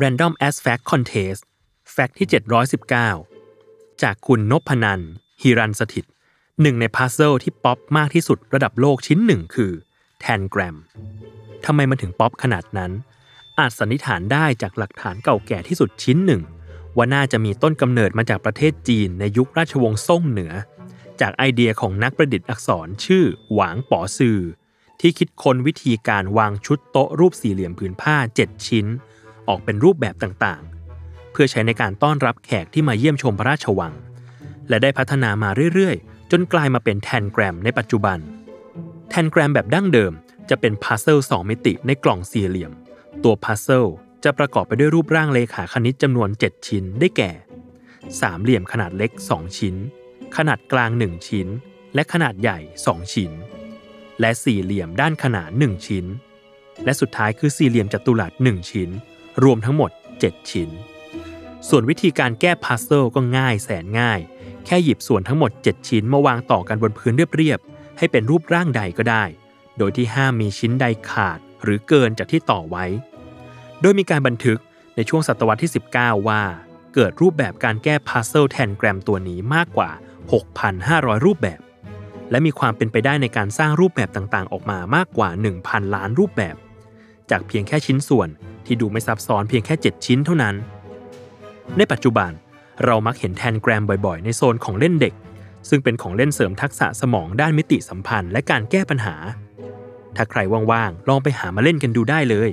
Random as Fact Contest fact ที่ 719 จากคุณนพนันฮิรันสถิต หนึ่งใน puzzle ที่ป๊อปมากที่สุดระดับโลกชิ้นหนึ่งคือ tangram ทำไมมันถึงป๊อปขนาดนั้น อาจสันนิษฐานได้จากหลักฐานเก่าแก่ที่สุดชิ้นหนึ่ง ว่าน่าจะมีต้นกำเนิดมาจากประเทศจีนในยุคราชวงศ์ซ่งเหนือ จากไอเดียของนักประดิษฐ์อักษรชื่อหวางป๋อซือที่คิดค้นวิธีการวางชุดโต๊ะรูปสี่เหลี่ยมผืนผ้า 7 ชิ้น ออกเป็นรูปแบบต่างๆ เพื่อใช้ในการต้อนรับแขกที่มาเยี่ยมชมพระราชวัง และได้พัฒนามาเรื่อยๆ จนกลายมาเป็นแทนแกรมในปัจจุบัน แทนแกรมแบบดั้งเดิมจะเป็นพัซเซิล2มิติในกล่องสี่เหลี่ยม ตัวพัซเซิลจะประกอบไปด้วยรูปร่างเลขาคณิตจำนวน 7 ชิ้นได้แก่ สามเหลี่ยมขนาดเล็ก 2 ชิ้น ขนาดกลาง 1 ชิ้น และขนาดใหญ่ 2 ชิ้น และสี่เหลี่ยมด้านขนาน1ชิ้น และสุดท้ายคือสี่เหลี่ยมจัตุรัส 1 ชิ้น รวมทั้งหมด 7 ชิ้น ส่วนวิธีการแก้พัซเซิลก็ง่ายแสนง่าย แค่หยิบส่วนทั้งหมด 7 ชิ้นมาวางต่อกันบนพื้นเรียบๆ ให้เป็นรูปร่างใดก็ได้ โดยที่ห้ามมีชิ้นใดขาดหรือเกินจากที่ต่อไว้ โดยมีการบันทึกในช่วงศตวรรษที่ 19 ว่า เกิดรูปแบบการแก้พัซเซิลแทนแกรมตัวนี้มากกว่า 6,500 รูปแบบ และมีความเป็นไปได้ในการสร้างรูปแบบต่างๆ ออกมามากกว่า 1,000 ล้านรูปแบบ จากเพียงแค่ชิ้นส่วน ที่ดูไม่ซับซ้อนเพียงแค่ 7 ชิ้นเท่านั้น ในปัจจุบันเรามักเห็นแทนแกรมบ่อยๆ ในโซนของเล่นเด็ก ซึ่งเป็นของเล่นเสริมทักษะสมองด้านมิติสัมพันธ์และการแก้ปัญหา ถ้าใครว่างๆ ลองไปหามาเล่นกันดูได้เลย